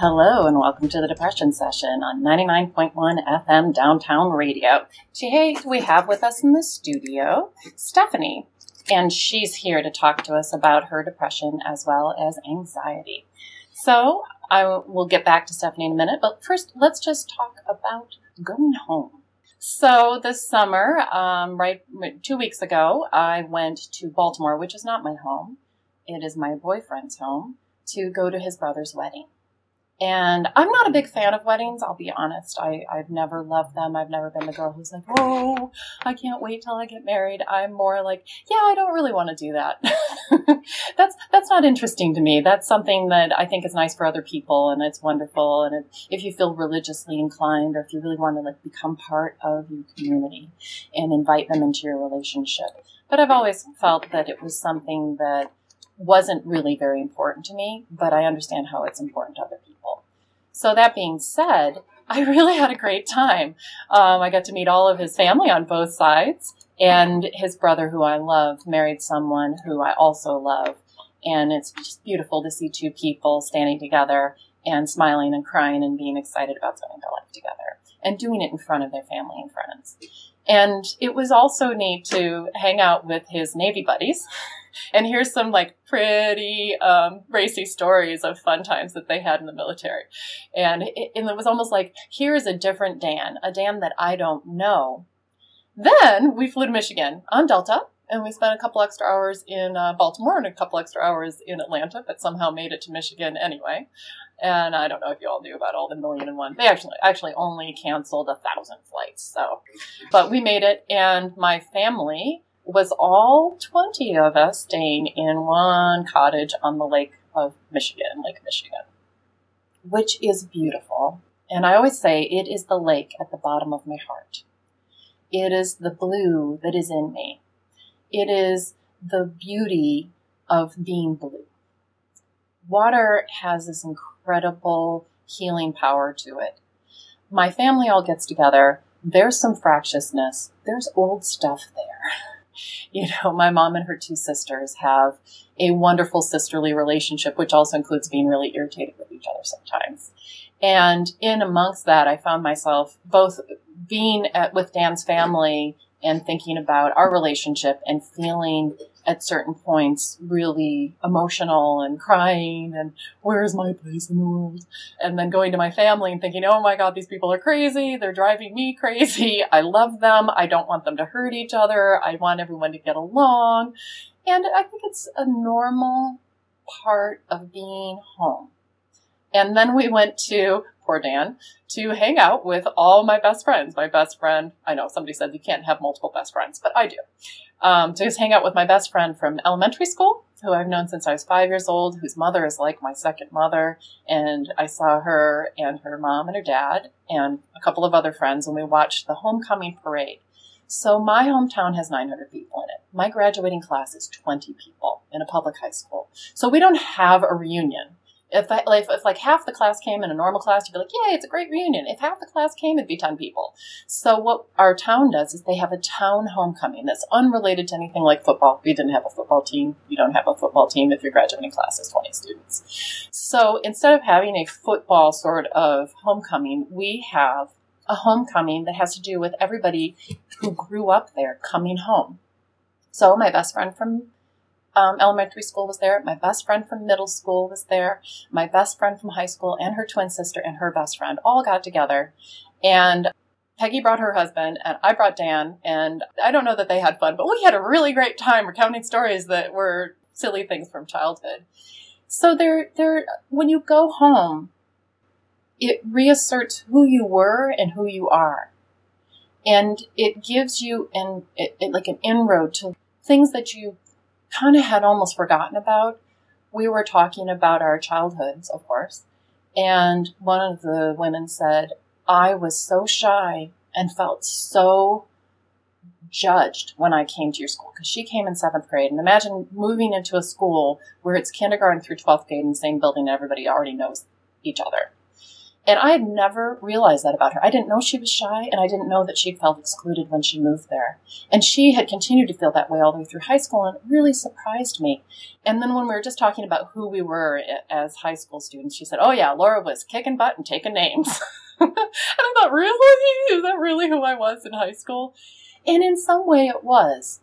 Hello, and welcome to the Depression Session on 99.1 FM Downtown Radio. Today, we have with us in the studio Stephanie, and she's here to talk to us about her depression as well as anxiety. So, I will get back to Stephanie in a minute, but first, let's just talk about going home. So this summer, um, right two weeks ago, I went to Baltimore, which is not my home. It is my boyfriend's home to go to his brother's wedding. And I'm not a big fan of weddings, I'll be honest. I, I've never loved them. I've never been the girl who's like, oh, I can't wait till I get married. I'm more like, yeah, I don't really want to do that. that's that's not interesting to me. That's something that I think is nice for other people and it's wonderful. And if you feel religiously inclined or if you really want to like become part of your community and invite them into your relationship. But I've always felt that it was something that wasn't really very important to me, but I understand how it's important to other people. So that being said, I really had a great time. Um, I got to meet all of his family on both sides, and his brother, who I love, married someone who I also love. And it's just beautiful to see two people standing together and smiling and crying and being excited about spending their life together and doing it in front of their family and friends. And it was also neat to hang out with his Navy buddies and here's some like pretty um, racy stories of fun times that they had in the military. And it, and it was almost like, here is a different Dan, a Dan that I don't know. Then we flew to Michigan on Delta, and we spent a couple extra hours in uh, Baltimore and a couple extra hours in Atlanta, but somehow made it to Michigan anyway. And I don't know if you all knew about all the million and one. They actually actually only canceled a thousand flights. So, but we made it, and my family was all 20 of us staying in one cottage on the lake of Michigan, Lake Michigan, which is beautiful. And I always say it is the lake at the bottom of my heart. It is the blue that is in me. It is the beauty of being blue. Water has this incredible healing power to it. My family all gets together. There's some fractiousness. There's old stuff there. you know, my mom and her two sisters have a wonderful sisterly relationship, which also includes being really irritated with each other sometimes. And in amongst that, I found myself both being at, with Dan's family and thinking about our relationship and feeling at certain points really emotional and crying and where's my place in the world? And then going to my family and thinking, oh my God, these people are crazy. They're driving me crazy. I love them. I don't want them to hurt each other. I want everyone to get along. And I think it's a normal part of being home. And then we went to poor Dan, to hang out with all my best friends. My best friend, I know somebody said you can't have multiple best friends, but I do. Um, to just hang out with my best friend from elementary school, who I've known since I was five years old, whose mother is like my second mother. And I saw her and her mom and her dad and a couple of other friends, and we watched the homecoming parade. So my hometown has 900 people in it. My graduating class is 20 people in a public high school. So we don't have a reunion if, if, if like half the class came in a normal class, you'd be like, yay, it's a great reunion. If half the class came, it'd be 10 people. So what our town does is they have a town homecoming that's unrelated to anything like football. We didn't have a football team. You don't have a football team if your graduating class is 20 students. So instead of having a football sort of homecoming, we have a homecoming that has to do with everybody who grew up there coming home. So my best friend from um, elementary school was there. My best friend from middle school was there. My best friend from high school and her twin sister and her best friend all got together. And Peggy brought her husband and I brought Dan. And I don't know that they had fun, but we had a really great time recounting stories that were silly things from childhood. So there, there, when you go home, it reasserts who you were and who you are. And it gives you an, it, it, like an inroad to things that you kind of had almost forgotten about. We were talking about our childhoods, of course, and one of the women said, I was so shy and felt so judged when I came to your school because she came in seventh grade. And imagine moving into a school where it's kindergarten through 12th grade in the same building and everybody already knows each other. And I had never realized that about her. I didn't know she was shy, and I didn't know that she felt excluded when she moved there. And she had continued to feel that way all the way through high school, and it really surprised me. And then when we were just talking about who we were as high school students, she said, Oh, yeah, Laura was kicking butt and taking names. and I thought, Really? Is that really who I was in high school? And in some way, it was.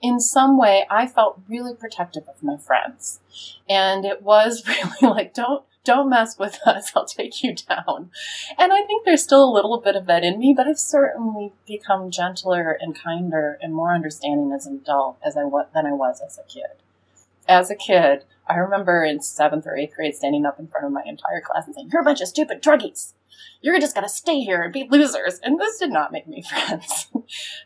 In some way, I felt really protective of my friends. And it was really like, don't, don't mess with us. I'll take you down. And I think there's still a little bit of that in me, but I've certainly become gentler and kinder and more understanding as an adult as I than I was as a kid. As a kid, I remember in seventh or eighth grade standing up in front of my entire class and saying, "You're a bunch of stupid druggies. You're just gonna stay here and be losers." And this did not make me friends.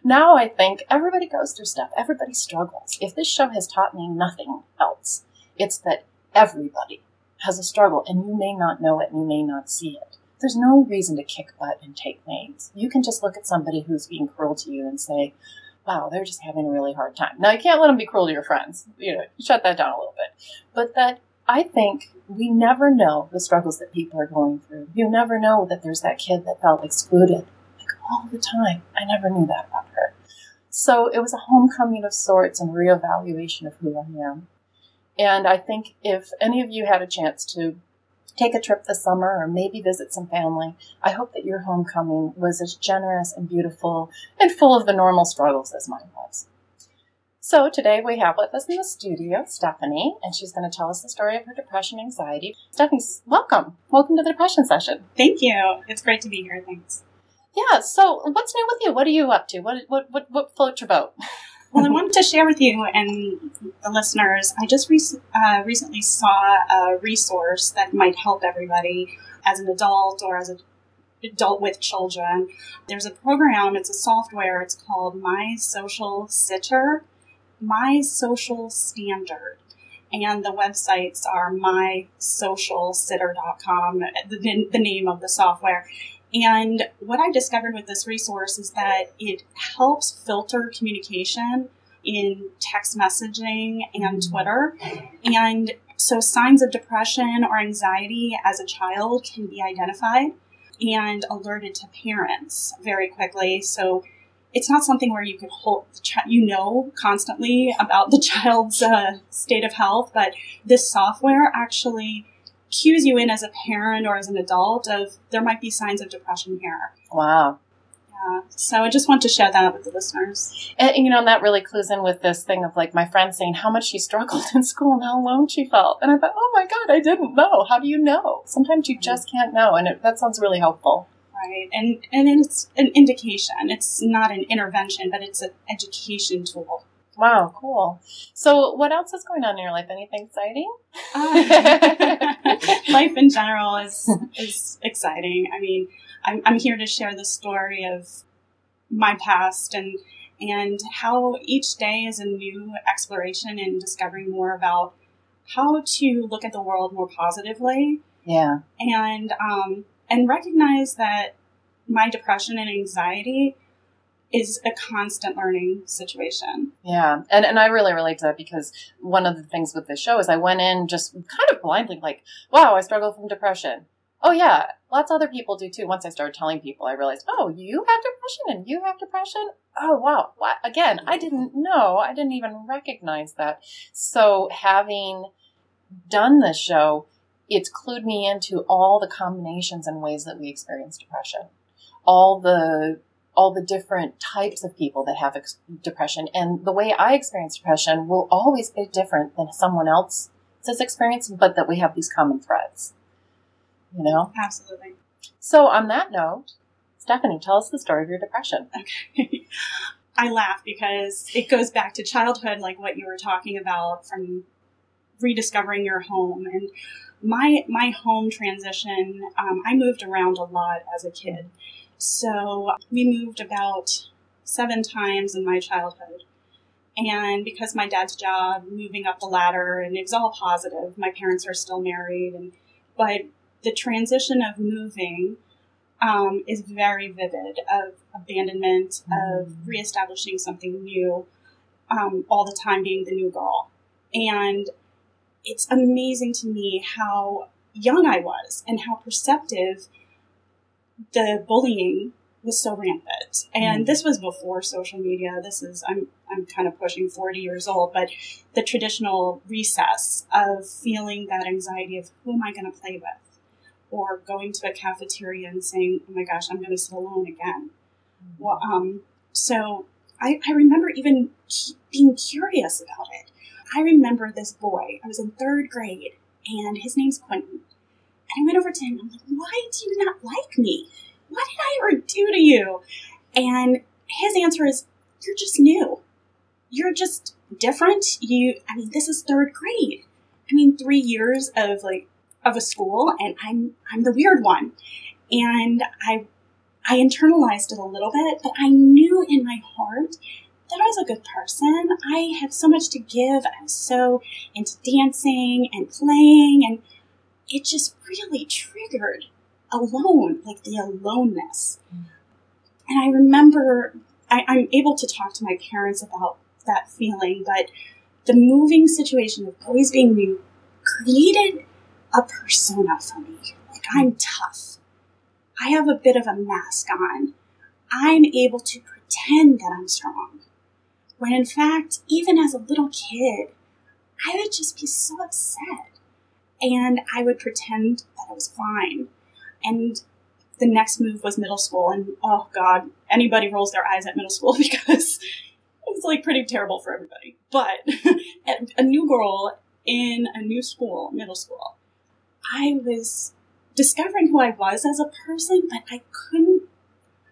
now I think everybody goes through stuff. Everybody struggles. If this show has taught me nothing else, it's that everybody has a struggle and you may not know it and you may not see it. There's no reason to kick butt and take names. You can just look at somebody who's being cruel to you and say, wow, they're just having a really hard time. Now, you can't let them be cruel to your friends. You know, shut that down a little bit. But that I think we never know the struggles that people are going through. You never know that there's that kid that felt excluded like all the time. I never knew that about her. So it was a homecoming of sorts and reevaluation of who I am. And I think if any of you had a chance to take a trip this summer or maybe visit some family, I hope that your homecoming was as generous and beautiful and full of the normal struggles as mine was. So today we have with us in the studio Stephanie, and she's going to tell us the story of her depression anxiety. Stephanie, welcome. Welcome to the depression session. Thank you. It's great to be here. Thanks. Yeah. So what's new with you? What are you up to? What what what, what floats your boat? Well, I wanted to share with you and the listeners. I just re- uh, recently saw a resource that might help everybody as an adult or as an adult with children. There's a program, it's a software, it's called My Social Sitter, My Social Standard. And the websites are mysocialsitter.com, the, the name of the software. And what I discovered with this resource is that it helps filter communication in text messaging and mm-hmm. Twitter. And so signs of depression or anxiety as a child can be identified and alerted to parents very quickly. So it's not something where you could hold, you know, constantly about the child's uh, state of health, but this software actually cues you in as a parent or as an adult of there might be signs of depression here. Wow. Yeah. So I just want to share that with the listeners. And, you know, and that really clues in with this thing of like my friend saying how much she struggled in school and how alone she felt. And I thought, oh my God, I didn't know. How do you know? Sometimes you just can't know. And it, that sounds really helpful. Right. And, and it's an indication. It's not an intervention, but it's an education tool. Wow, cool. So, what else is going on in your life? Anything exciting? Uh, life in general is is exciting. I mean, I'm I'm here to share the story of my past and and how each day is a new exploration and discovering more about how to look at the world more positively. Yeah. And um and recognize that my depression and anxiety is a constant learning situation. Yeah. And and I really relate to that because one of the things with this show is I went in just kind of blindly like, wow, I struggle from depression. Oh yeah, lots of other people do too. Once I started telling people, I realized, oh, you have depression and you have depression. Oh wow, what? again, I didn't know. I didn't even recognize that. So having done this show, it's clued me into all the combinations and ways that we experience depression, all the all the different types of people that have ex- depression. And the way I experience depression will always be different than someone else's experience, but that we have these common threads. You know? Absolutely. So, on that note, Stephanie, tell us the story of your depression. Okay. I laugh because it goes back to childhood, like what you were talking about from rediscovering your home. And my my home transition, um, I moved around a lot as a kid. So we moved about seven times in my childhood. And because my dad's job, moving up the ladder, and it was all positive. My parents are still married, and but the transition of moving um, is very vivid of abandonment, mm-hmm. of reestablishing something new, um, all the time being the new girl. And it's amazing to me how young I was and how perceptive the bullying was so rampant. And mm. this was before social media. This is I'm I'm kind of pushing 40 years old, but the traditional recess of feeling that anxiety of who am I going to play with? Or going to a cafeteria and saying, "Oh my gosh, I'm going to sit alone again." Mm. Well, um, so I, I remember even being curious about it. I remember this boy. I was in third grade, and his name's Quentin. And I went over to him. I'm like, "Why do you not like me?" what did I ever do to you? And his answer is, you're just new. You're just different. You, I mean, this is third grade. I mean, three years of like, of a school and I'm, I'm the weird one. And I, I internalized it a little bit, but I knew in my heart that I was a good person. I had so much to give. I was so into dancing and playing and it just really triggered alone, like the aloneness. Mm. And I remember I, I'm able to talk to my parents about that feeling, but the moving situation of always being new created a persona for me. Like mm. I'm tough. I have a bit of a mask on. I'm able to pretend that I'm strong. When in fact, even as a little kid, I would just be so upset. And I would pretend that I was fine. And the next move was middle school. And oh God, anybody rolls their eyes at middle school because it's like pretty terrible for everybody. But a new girl in a new school, middle school, I was discovering who I was as a person, but I couldn't,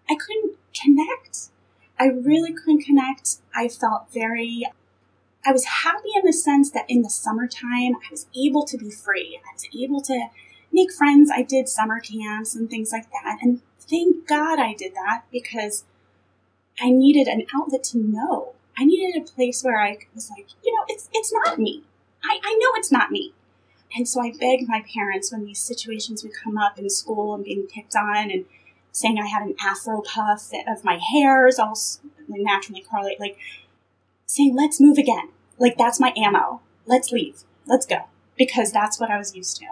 I couldn't connect. I really couldn't connect. I felt very, I was happy in the sense that in the summertime, I was able to be free. I was able to make friends. I did summer camps and things like that. And thank God I did that because I needed an outlet to know. I needed a place where I was like, you know, it's it's not me. I, I know it's not me. And so I begged my parents when these situations would come up in school and being picked on and saying I had an afro puff of my hairs all naturally correlate, like saying, let's move again. Like that's my ammo. Let's leave. Let's go. Because that's what I was used to.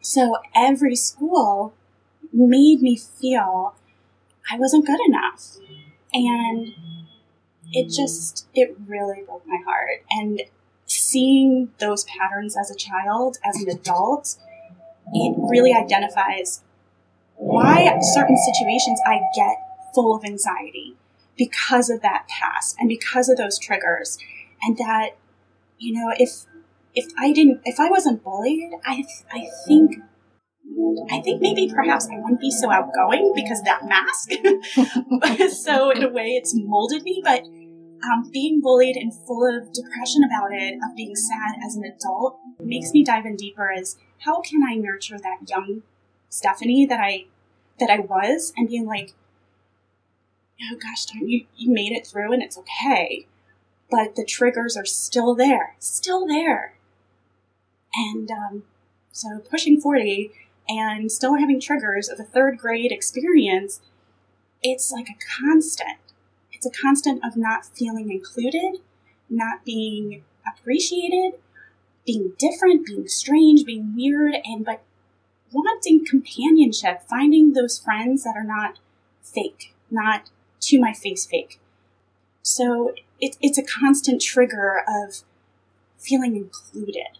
So every school made me feel I wasn't good enough. And it just, it really broke my heart. And seeing those patterns as a child, as an adult, it really identifies why certain situations I get full of anxiety because of that past and because of those triggers. And that, you know, if if I didn't, if I wasn't bullied, I, I think, I think maybe perhaps I wouldn't be so outgoing because that mask. so in a way, it's molded me. But um, being bullied and full of depression about it, of being sad as an adult, makes me dive in deeper. As how can I nurture that young Stephanie that I that I was, and being like, oh gosh darn, you you made it through and it's okay but the triggers are still there, still there. And um, so pushing 40 and still having triggers of a third grade experience, it's like a constant. It's a constant of not feeling included, not being appreciated, being different, being strange, being weird, and but wanting companionship, finding those friends that are not fake, not to my face fake. So it, it's a constant trigger of feeling included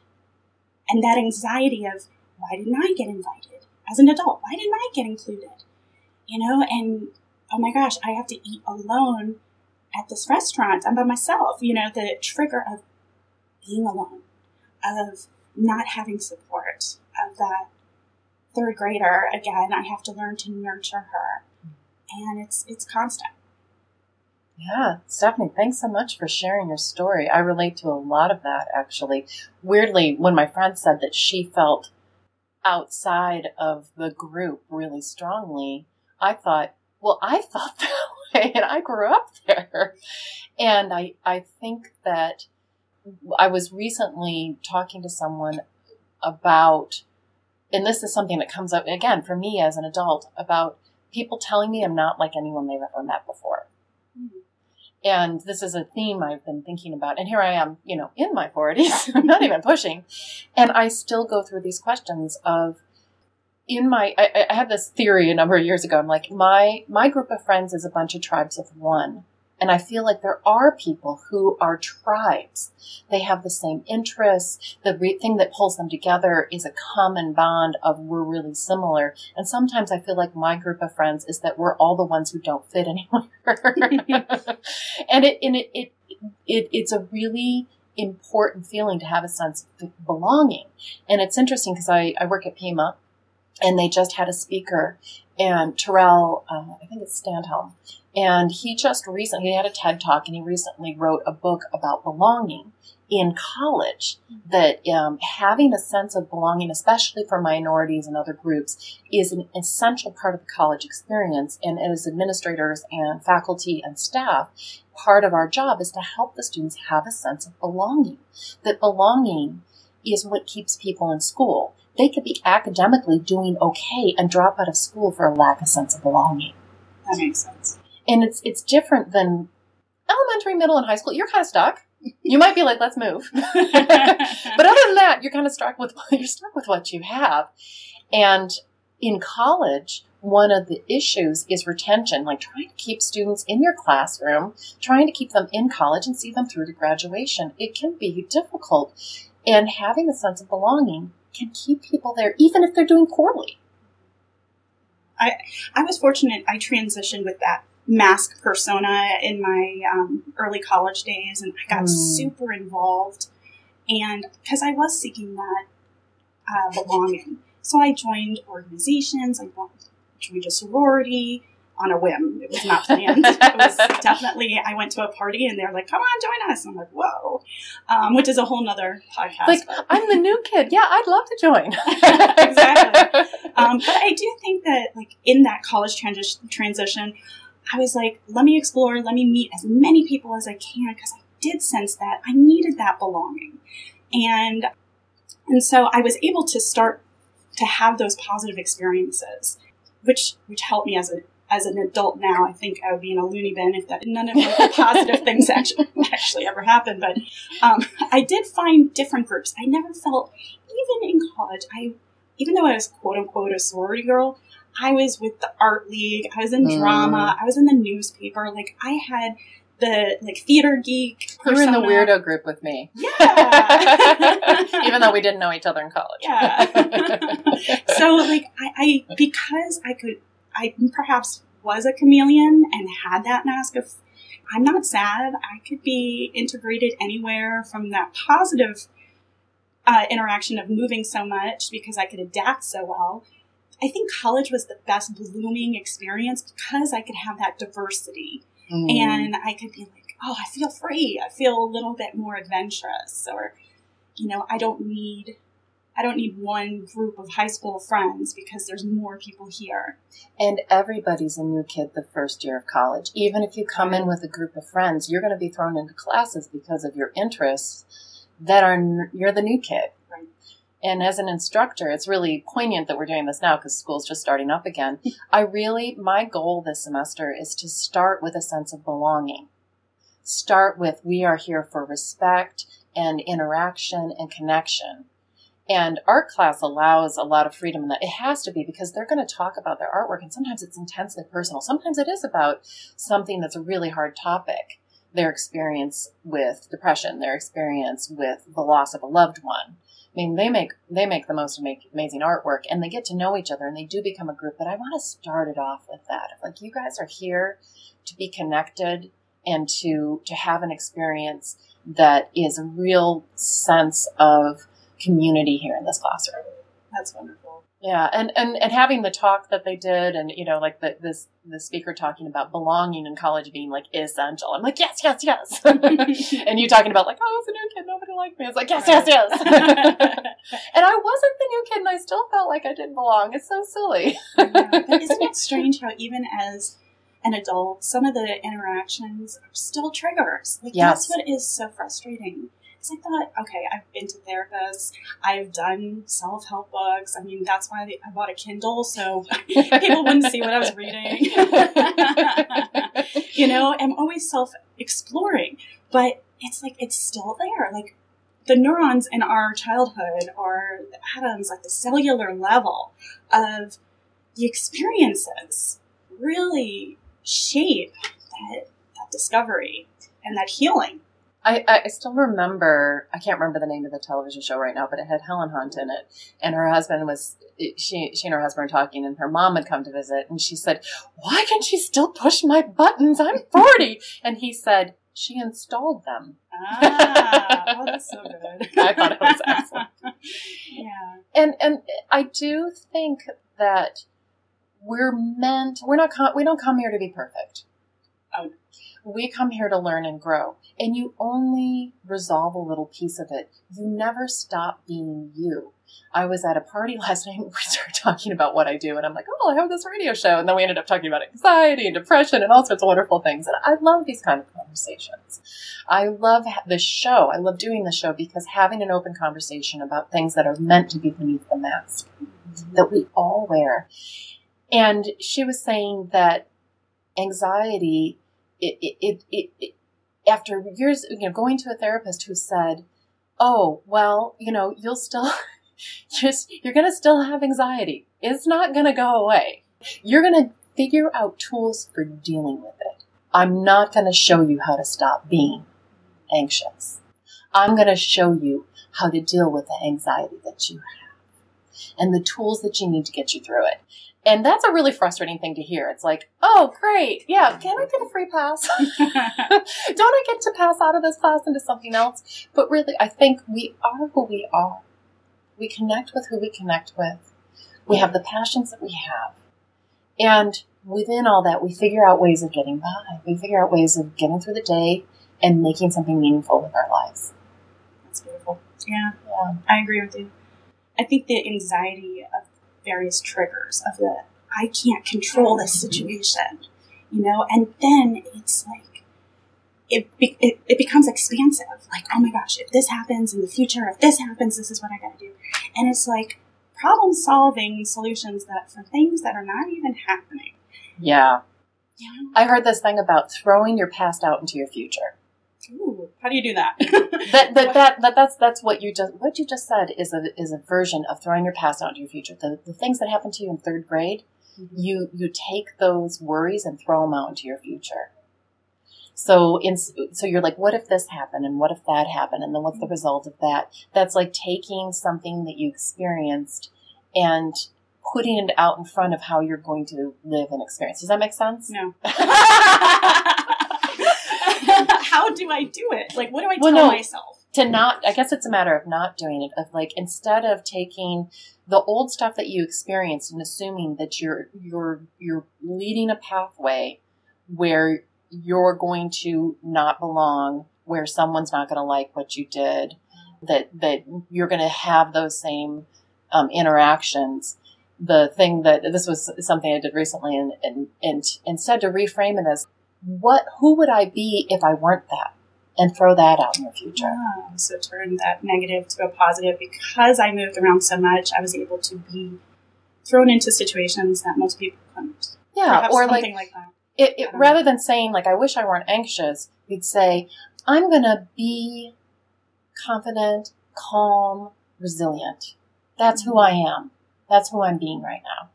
and that anxiety of why didn't I get invited as an adult? Why didn't I get included? You know, and oh my gosh, I have to eat alone at this restaurant. I'm by myself. You know, the trigger of being alone, of not having support, of that third grader. Again, I have to learn to nurture her, and it's it's constant. Yeah, Stephanie, thanks so much for sharing your story. I relate to a lot of that actually. Weirdly, when my friend said that she felt outside of the group really strongly, I thought, well, I felt that way and I grew up there. And I, I think that I was recently talking to someone about and this is something that comes up again for me as an adult about people telling me I'm not like anyone they've ever met before. Mm-hmm. And this is a theme I've been thinking about. And here I am, you know, in my 40s, I'm not even pushing. And I still go through these questions of, in my, I, I had this theory a number of years ago. I'm like, my, my group of friends is a bunch of tribes of one. And I feel like there are people who are tribes. They have the same interests. The re- thing that pulls them together is a common bond of we're really similar. And sometimes I feel like my group of friends is that we're all the ones who don't fit anywhere. and it, and it, it, it, it's a really important feeling to have a sense of belonging. And it's interesting because I, I work at Pima and they just had a speaker and Terrell, uh, I think it's Standhelm, and he just recently he had a TED talk, and he recently wrote a book about belonging in college. That um, having a sense of belonging, especially for minorities and other groups, is an essential part of the college experience. And as administrators and faculty and staff, part of our job is to help the students have a sense of belonging. That belonging is what keeps people in school they could be academically doing okay and drop out of school for a lack of sense of belonging. That makes sense. And it's it's different than elementary, middle, and high school. You're kind of stuck. You might be like, let's move. but other than that, you're kind of stuck with you're stuck with what you have. And in college, one of the issues is retention, like trying to keep students in your classroom, trying to keep them in college and see them through to graduation. It can be difficult. And having a sense of belonging can keep people there, even if they're doing poorly. I I was fortunate. I transitioned with that mask persona in my um, early college days, and I got mm. super involved, and because I was seeking that uh, belonging, so I joined organizations. I joined a sorority on a whim. It was not planned. it was definitely, I went to a party and they're like, come on, join us. And I'm like, whoa, um, which is a whole nother podcast. Like, but. I'm the new kid. Yeah, I'd love to join. exactly. Um, but I do think that, like, in that college transi- transition, I was like, let me explore, let me meet as many people as I can because I did sense that I needed that belonging. And and so I was able to start to have those positive experiences, which which helped me as a as an adult now, I think I would be in a loony bin if that none of the positive things actually actually ever happened. But um, I did find different groups. I never felt even in college. I even though I was quote unquote a sorority girl, I was with the art league. I was in mm. drama. I was in the newspaper. Like I had the like theater geek. Persona. You were in the weirdo group with me. Yeah. Even though we didn't know each other in college. Yeah. so like I, I because I could I perhaps was a chameleon and had that mask of I'm not sad. I could be integrated anywhere from that positive uh, interaction of moving so much because I could adapt so well. I think college was the best blooming experience because I could have that diversity mm. and I could be like, oh, I feel free. I feel a little bit more adventurous or, you know, I don't need I don't need one group of high school friends because there's more people here. And everybody's a new kid the first year of college. Even if you come in with a group of friends, you're going to be thrown into classes because of your interests that are, you're the new kid. And as an instructor, it's really poignant that we're doing this now because school's just starting up again. I really, my goal this semester is to start with a sense of belonging. Start with, we are here for respect and interaction and connection and art class allows a lot of freedom in that. It has to be because they're going to talk about their artwork, and sometimes it's intensely personal. Sometimes it is about something that's a really hard topic. Their experience with depression, their experience with the loss of a loved one. I mean, they make they make the most amazing artwork, and they get to know each other, and they do become a group. But I want to start it off with that. Like you guys are here to be connected and to to have an experience that is a real sense of community here in this classroom. That's wonderful. Yeah, and, and, and having the talk that they did, and you know, like the this the speaker talking about belonging in college being like essential. I'm like, yes, yes, yes. and you talking about like, oh, I was a new kid, nobody liked me. It's like, yes, yes, yes. and I wasn't the new kid, and I still felt like I didn't belong. It's so silly. but isn't it strange how even as an adult, some of the interactions are still triggers. Like yes. that's what is so frustrating Because I thought, okay, I've been to therapists, I've done self help books. I mean, that's why I bought a Kindle so people wouldn't see what I was reading. you know, I'm always self exploring, but it's like it's still there. Like the neurons in our childhood are the atoms, like the cellular level of the experiences really shape that, that discovery and that healing. I, I still remember, I can't remember the name of the television show right now, but it had Helen Hunt in it. And her husband was, she, she and her husband were talking, and her mom had come to visit, and she said, Why can she still push my buttons? I'm 40. and he said, She installed them. Ah, oh, that's so good. I thought it was excellent. Yeah. And, and I do think that we're meant, we're not, we don't come here to be perfect. Oh. We come here to learn and grow. And you only resolve a little piece of it. You never stop being you. I was at a party last night we started talking about what I do. And I'm like, oh, I have this radio show. And then we ended up talking about anxiety and depression and all sorts of wonderful things. And I love these kind of conversations. I love this show. I love doing the show because having an open conversation about things that are meant to be beneath the mask that we all wear. And she was saying that anxiety, it, it, it, it, after years, you know, going to a therapist who said, "Oh, well, you know, you'll still just you're going to still have anxiety. It's not going to go away. You're going to figure out tools for dealing with it. I'm not going to show you how to stop being anxious. I'm going to show you how to deal with the anxiety that you have and the tools that you need to get you through it. And that's a really frustrating thing to hear. It's like, oh, great. Yeah, can I get a free pass? Don't I get to pass out of this class into something else? But really, I think we are who we are. We connect with who we connect with. We have the passions that we have. And within all that, we figure out ways of getting by. We figure out ways of getting through the day and making something meaningful with our lives. That's beautiful. Yeah, Yeah. I agree with you. I think the anxiety of various triggers of the I can't control this situation, you know, and then it's like it, be, it it becomes expansive. Like, oh my gosh, if this happens in the future, if this happens, this is what I got to do, and it's like problem solving solutions that for things that are not even happening. Yeah. Know? I heard this thing about throwing your past out into your future. Ooh, how do you do that? That that, that, that that's that's what you just what you just said is a is a version of throwing your past out into your future. The the things that happened to you in third grade, mm-hmm. you you take those worries and throw them out into your future. So in so you're like, what if this happened and what if that happened and then what's the mm-hmm. result of that? That's like taking something that you experienced and putting it out in front of how you're going to live and experience. Does that make sense? No. How do I do it? Like, what do I Well, tell no. myself? to not i guess it's a matter of not doing it of like instead of taking the old stuff that you experienced and assuming that you're you're you're leading a pathway where you're going to not belong where someone's not going to like what you did that that you're going to have those same um, interactions the thing that this was something i did recently and, and and instead to reframe it as what who would i be if i weren't that and throw that out in your future Ah, so turn that negative to a positive because I moved around so much. I was able to be thrown into situations that most people couldn't. Yeah, Perhaps or like something like, that. it, it don't rather than saying like I wish I weren't anxious, you'd say I'm gonna be confident, calm, resilient. That's who I am. That's who I'm being right now.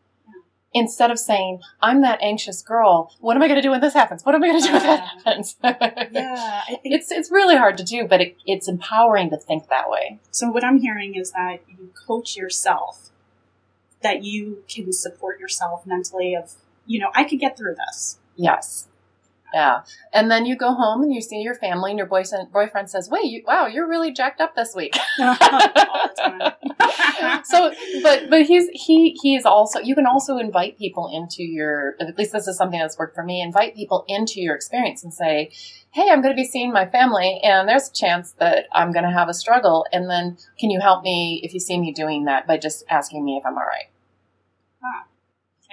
Instead of saying I'm that anxious girl, what am I gonna do when this happens? What am I gonna do when that happens? Yeah, it's it's really hard to do, but it, it's empowering to think that way. so. What I'm hearing is that you coach yourself, that you can support yourself mentally. Of you know, I could get through this. Yes. Yeah. And then you go home and you see your family and your boyfriend boyfriend says, "Wait, you, wow, you're really jacked up this week." All the time. so but but he's he he is also you can also invite people into your at least this is something that's worked for me invite people into your experience and say hey i'm going to be seeing my family and there's a chance that i'm going to have a struggle and then can you help me if you see me doing that by just asking me if i'm all right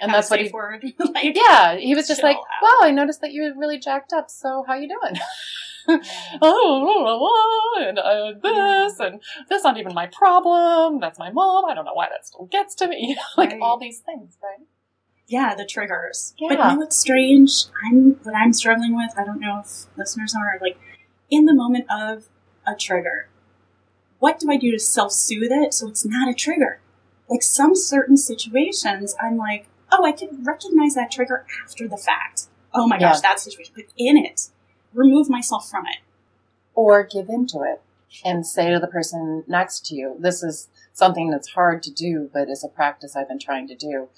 And that's what he- word. like, yeah he was just like out. wow i noticed that you're really jacked up so how you doing oh, and uh, this, and that's not even my problem. That's my mom. I don't know why that still gets to me. like Right. all these things, right? Yeah, the triggers. Yeah. But you know what's strange? I'm what I'm struggling with. I don't know if listeners are like in the moment of a trigger. What do I do to self-soothe it so it's not a trigger? Like some certain situations, I'm like, oh, I can recognize that trigger after the fact. Oh my gosh, Yeah. that situation. But in it, remove myself from it. Or give into it and say to the person next to you, this is something that's hard to do, but is a practice I've been trying to do.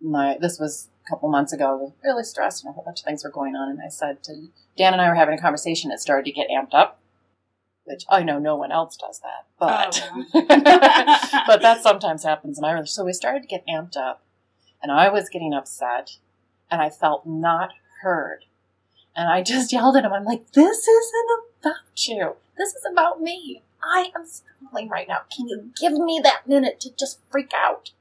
My, this was a couple months ago. I was really stressed and a whole bunch of things were going on. And I said to Dan and I were having a conversation. It started to get amped up, which I know no one else does that, but, Oh, but that sometimes happens. And I really, so we started to get amped up and I was getting upset and I felt not heard. And I just yelled at him. I'm like, this isn't about you. This is about me. I am struggling right now. Can you give me that minute to just freak out?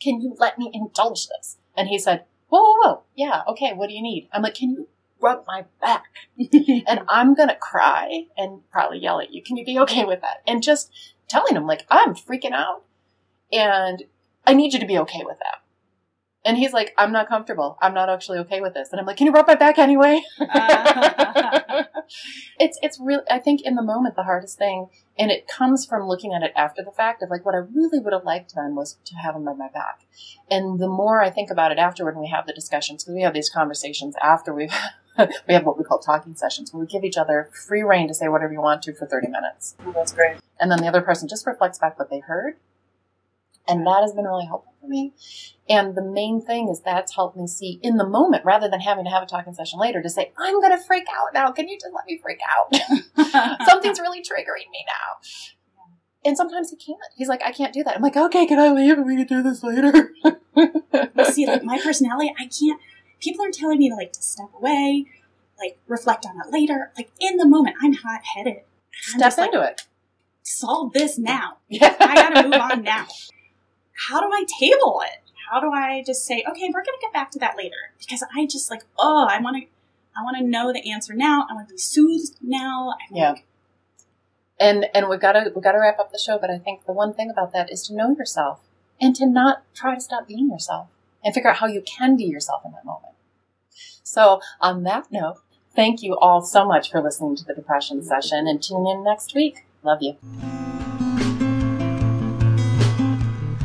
Can you let me indulge this? And he said, whoa, whoa, whoa. Yeah, okay, what do you need? I'm like, can you rub my back? and I'm going to cry and probably yell at you. Can you be okay with that? And just telling him, like, I'm freaking out and I need you to be okay with that. And he's like, I'm not comfortable. I'm not actually okay with this. And I'm like, can you rub my back anyway? it's it's really I think in the moment the hardest thing, and it comes from looking at it after the fact of like what I really would have liked then was to have him rub my back. And the more I think about it afterward, and we have the discussions because we have these conversations after we've we have what we call talking sessions where we give each other free reign to say whatever you want to for 30 minutes. That's great. And then the other person just reflects back what they heard. And that has been really helpful for me. And the main thing is that's helped me see in the moment rather than having to have a talking session later to say, I'm going to freak out now. Can you just let me freak out? Something's really triggering me now. And sometimes he can't. He's like, I can't do that. I'm like, okay, can I leave and we can do this later? See, like my personality, I can't. People are telling me to like to step away, like reflect on it later. Like in the moment, I'm hot headed. Step into it. Solve this now. Yeah. I gotta move on now. How do I table it? How do I just say, okay, we're gonna get back to that later? Because I just like, oh, I want to, I want to know the answer now. I want to be soothed now. I'm Yeah. like, and and we've got to we've got to wrap up the show but i think the one thing about that is to know yourself and to not try to stop being yourself and figure out how you can be yourself in that moment so on that note thank you all so much for listening to the depression session and tune in next week love you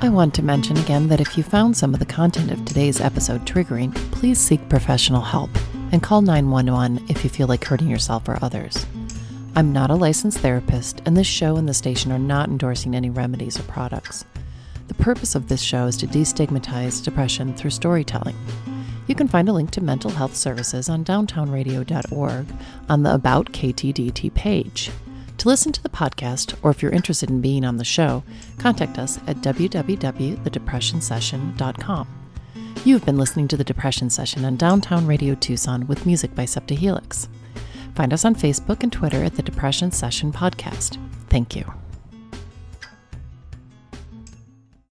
I want to mention again that if you found some of the content of today's episode triggering, please seek professional help and call 911 if you feel like hurting yourself or others. I'm not a licensed therapist, and this show and the station are not endorsing any remedies or products. The purpose of this show is to destigmatize depression through storytelling. You can find a link to mental health services on downtownradio.org on the About KTDT page. To listen to the podcast, or if you're interested in being on the show, contact us at www.thedepressionsession.com. You've been listening to The Depression Session on Downtown Radio Tucson with music by Septa Helix. Find us on Facebook and Twitter at The Depression Session Podcast. Thank you.